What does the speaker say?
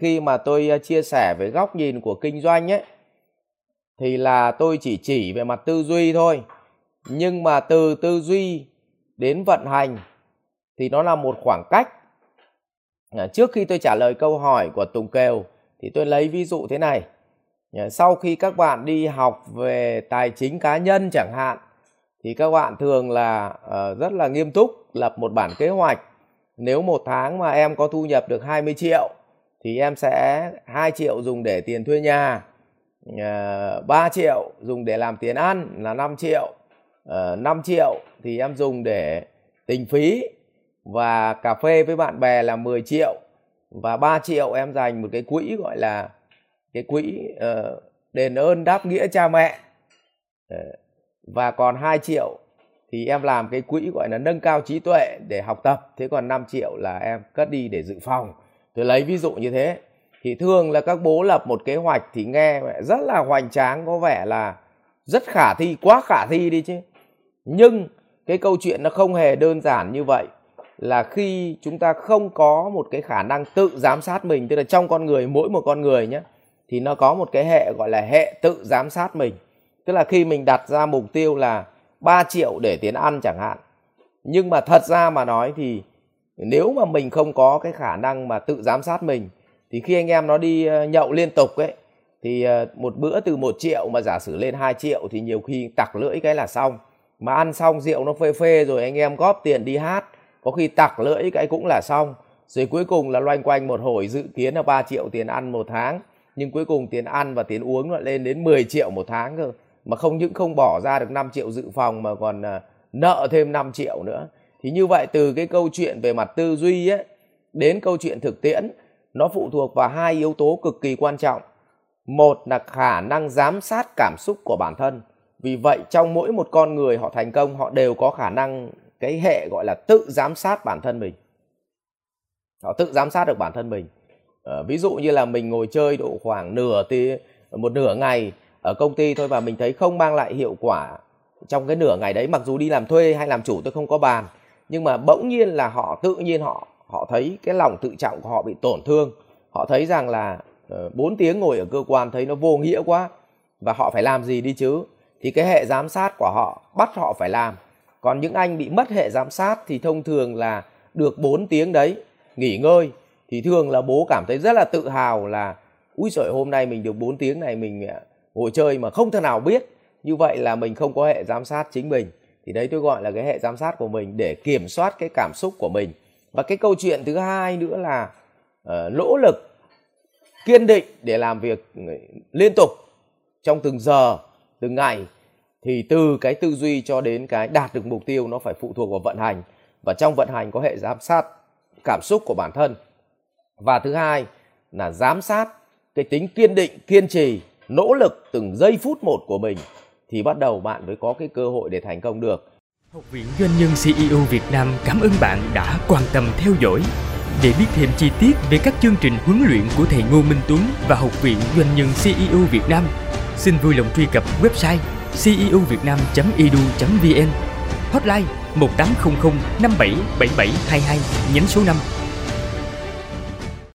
khi mà tôi ờ, chia sẻ về góc nhìn của kinh doanh ấy, thì là tôi chỉ chỉ về mặt tư duy thôi. Nhưng mà từ tư duy đến vận hành thì nó là một khoảng cách. Ờ, trước khi tôi trả lời câu hỏi của tùng kèo thì tôi lấy ví dụ thế này. Ờ, sau khi các bạn đi học về tài chính cá nhân chẳng hạn, thì các bạn thường là rất là nghiêm túc lập một bản kế hoạch. Nếu một tháng mà em có thu nhập được 20 triệu thì em sẽ 2 triệu dùng để tiền thuê nhà ờ, 3 triệu dùng để làm tiền ăn là 5 triệu. Ờ, 5 triệu thì em dùng để tình phí và cà phê với bạn bè là 10 triệu. Và 3 triệu em dành một cái quỹ gọi là cái quỹ ờ, đền ơn đáp nghĩa cha mẹ. Và còn 2 triệu thì em làm cái quỹ gọi là nâng cao trí tuệ để học tập. Thế còn 5 triệu là em cất đi để dự phòng tôi lấy ví dụ như thế. Thì thường là các bố lập một kế hoạch thì nghe rất là hoành tráng, có vẻ là rất khả thi, quá khả thi đi chứ. Nhưng cái câu chuyện nó không hề đơn giản như vậy là khi chúng ta không có một cái khả năng tự giám sát mình, tức là trong con người, mỗi một con người nhé thì nó có một cái hệ, gọi là hệ tự giám sát mình. Tức là khi mình đặt ra mục tiêu là 3 triệu để tiền ăn chẳng hạn. Nhưng mà thật ra mà nói thì nếu mà mình không có cái khả năng mà tự giám sát mình, thì khi anh em nó đi ờ, nhậu liên tục ấy, thì ờ, một bữa từ một triệu mà giả sử lên 2 triệu thì nhiều khi tặc lưỡi cái là xong. Mà ăn xong rượu nó phê phê rồi anh em góp tiền đi hát, có khi tặc lưỡi cái cũng là xong. Rồi cuối cùng là loanh quanh một hồi dự kiến là 3 triệu tiền ăn một tháng, nhưng cuối cùng tiền ăn và tiền uống lại lên đến 10 triệu một tháng cơ. Mà không những không bỏ ra được 5 triệu dự phòng mà còn ờ, nợ thêm 5 triệu nữa thì như vậy từ cái câu chuyện về mặt tư duy ấy đến câu chuyện thực tiễn nó phụ thuộc vào hai yếu tố cực kỳ quan trọng. Một là khả năng giám sát cảm xúc của bản thân. Vì vậy trong mỗi một con người họ thành công họ đều có khả năng cái hệ gọi là tự giám sát bản thân mình. Họ tự giám sát được bản thân mình. Ờ, ví dụ như là mình ngồi chơi độ khoảng nửa tí một nửa ngày ở công ty thôi và mình thấy không mang lại hiệu quả trong cái nửa ngày đấy mặc dù đi làm thuê hay làm chủ tôi không có bàn nhưng mà bỗng nhiên là họ tự nhiên họ họ thấy cái lòng tự trọng của họ bị tổn thương. Họ thấy rằng là ờ, uh, 4 tiếng ngồi ở cơ quan thấy nó vô nghĩa quá. Và họ phải làm gì đi chứ? Thì cái hệ giám sát của họ bắt họ phải làm. Còn những anh bị mất hệ giám sát thì thông thường là được 4 tiếng đấy nghỉ ngơi. Thì thường là bố cảm thấy rất là tự hào là úi sợi hôm nay mình được 4 tiếng này mình à, ngồi chơi mà không thể nào biết. Như vậy là mình không có hệ giám sát chính mình thì đấy tôi gọi là cái hệ giám sát của mình để kiểm soát cái cảm xúc của mình. Và cái câu chuyện thứ hai nữa là uh, nỗ lực kiên định để làm việc ờ, liên tục trong từng giờ từng ngày. Thì từ cái tư duy cho đến cái đạt được mục tiêu nó phải phụ thuộc vào vận hành. Và trong vận hành có hệ giám sát cảm xúc của bản thân. Và thứ hai là giám sát cái tính kiên định kiên trì nỗ lực từng giây phút một của mình thì bắt đầu bạn mới có cái cơ hội để thành công được. Học viện Doanh nhân CEO Việt Nam cảm ơn bạn đã quan tâm theo dõi. Để biết thêm chi tiết về các chương trình huấn luyện của thầy Ngô Minh Tuấn và Học viện Doanh nhân CEO Việt Nam, xin vui lòng truy cập website ceovietnam.edu.vn Hotline 1800 577722 nhánh số 5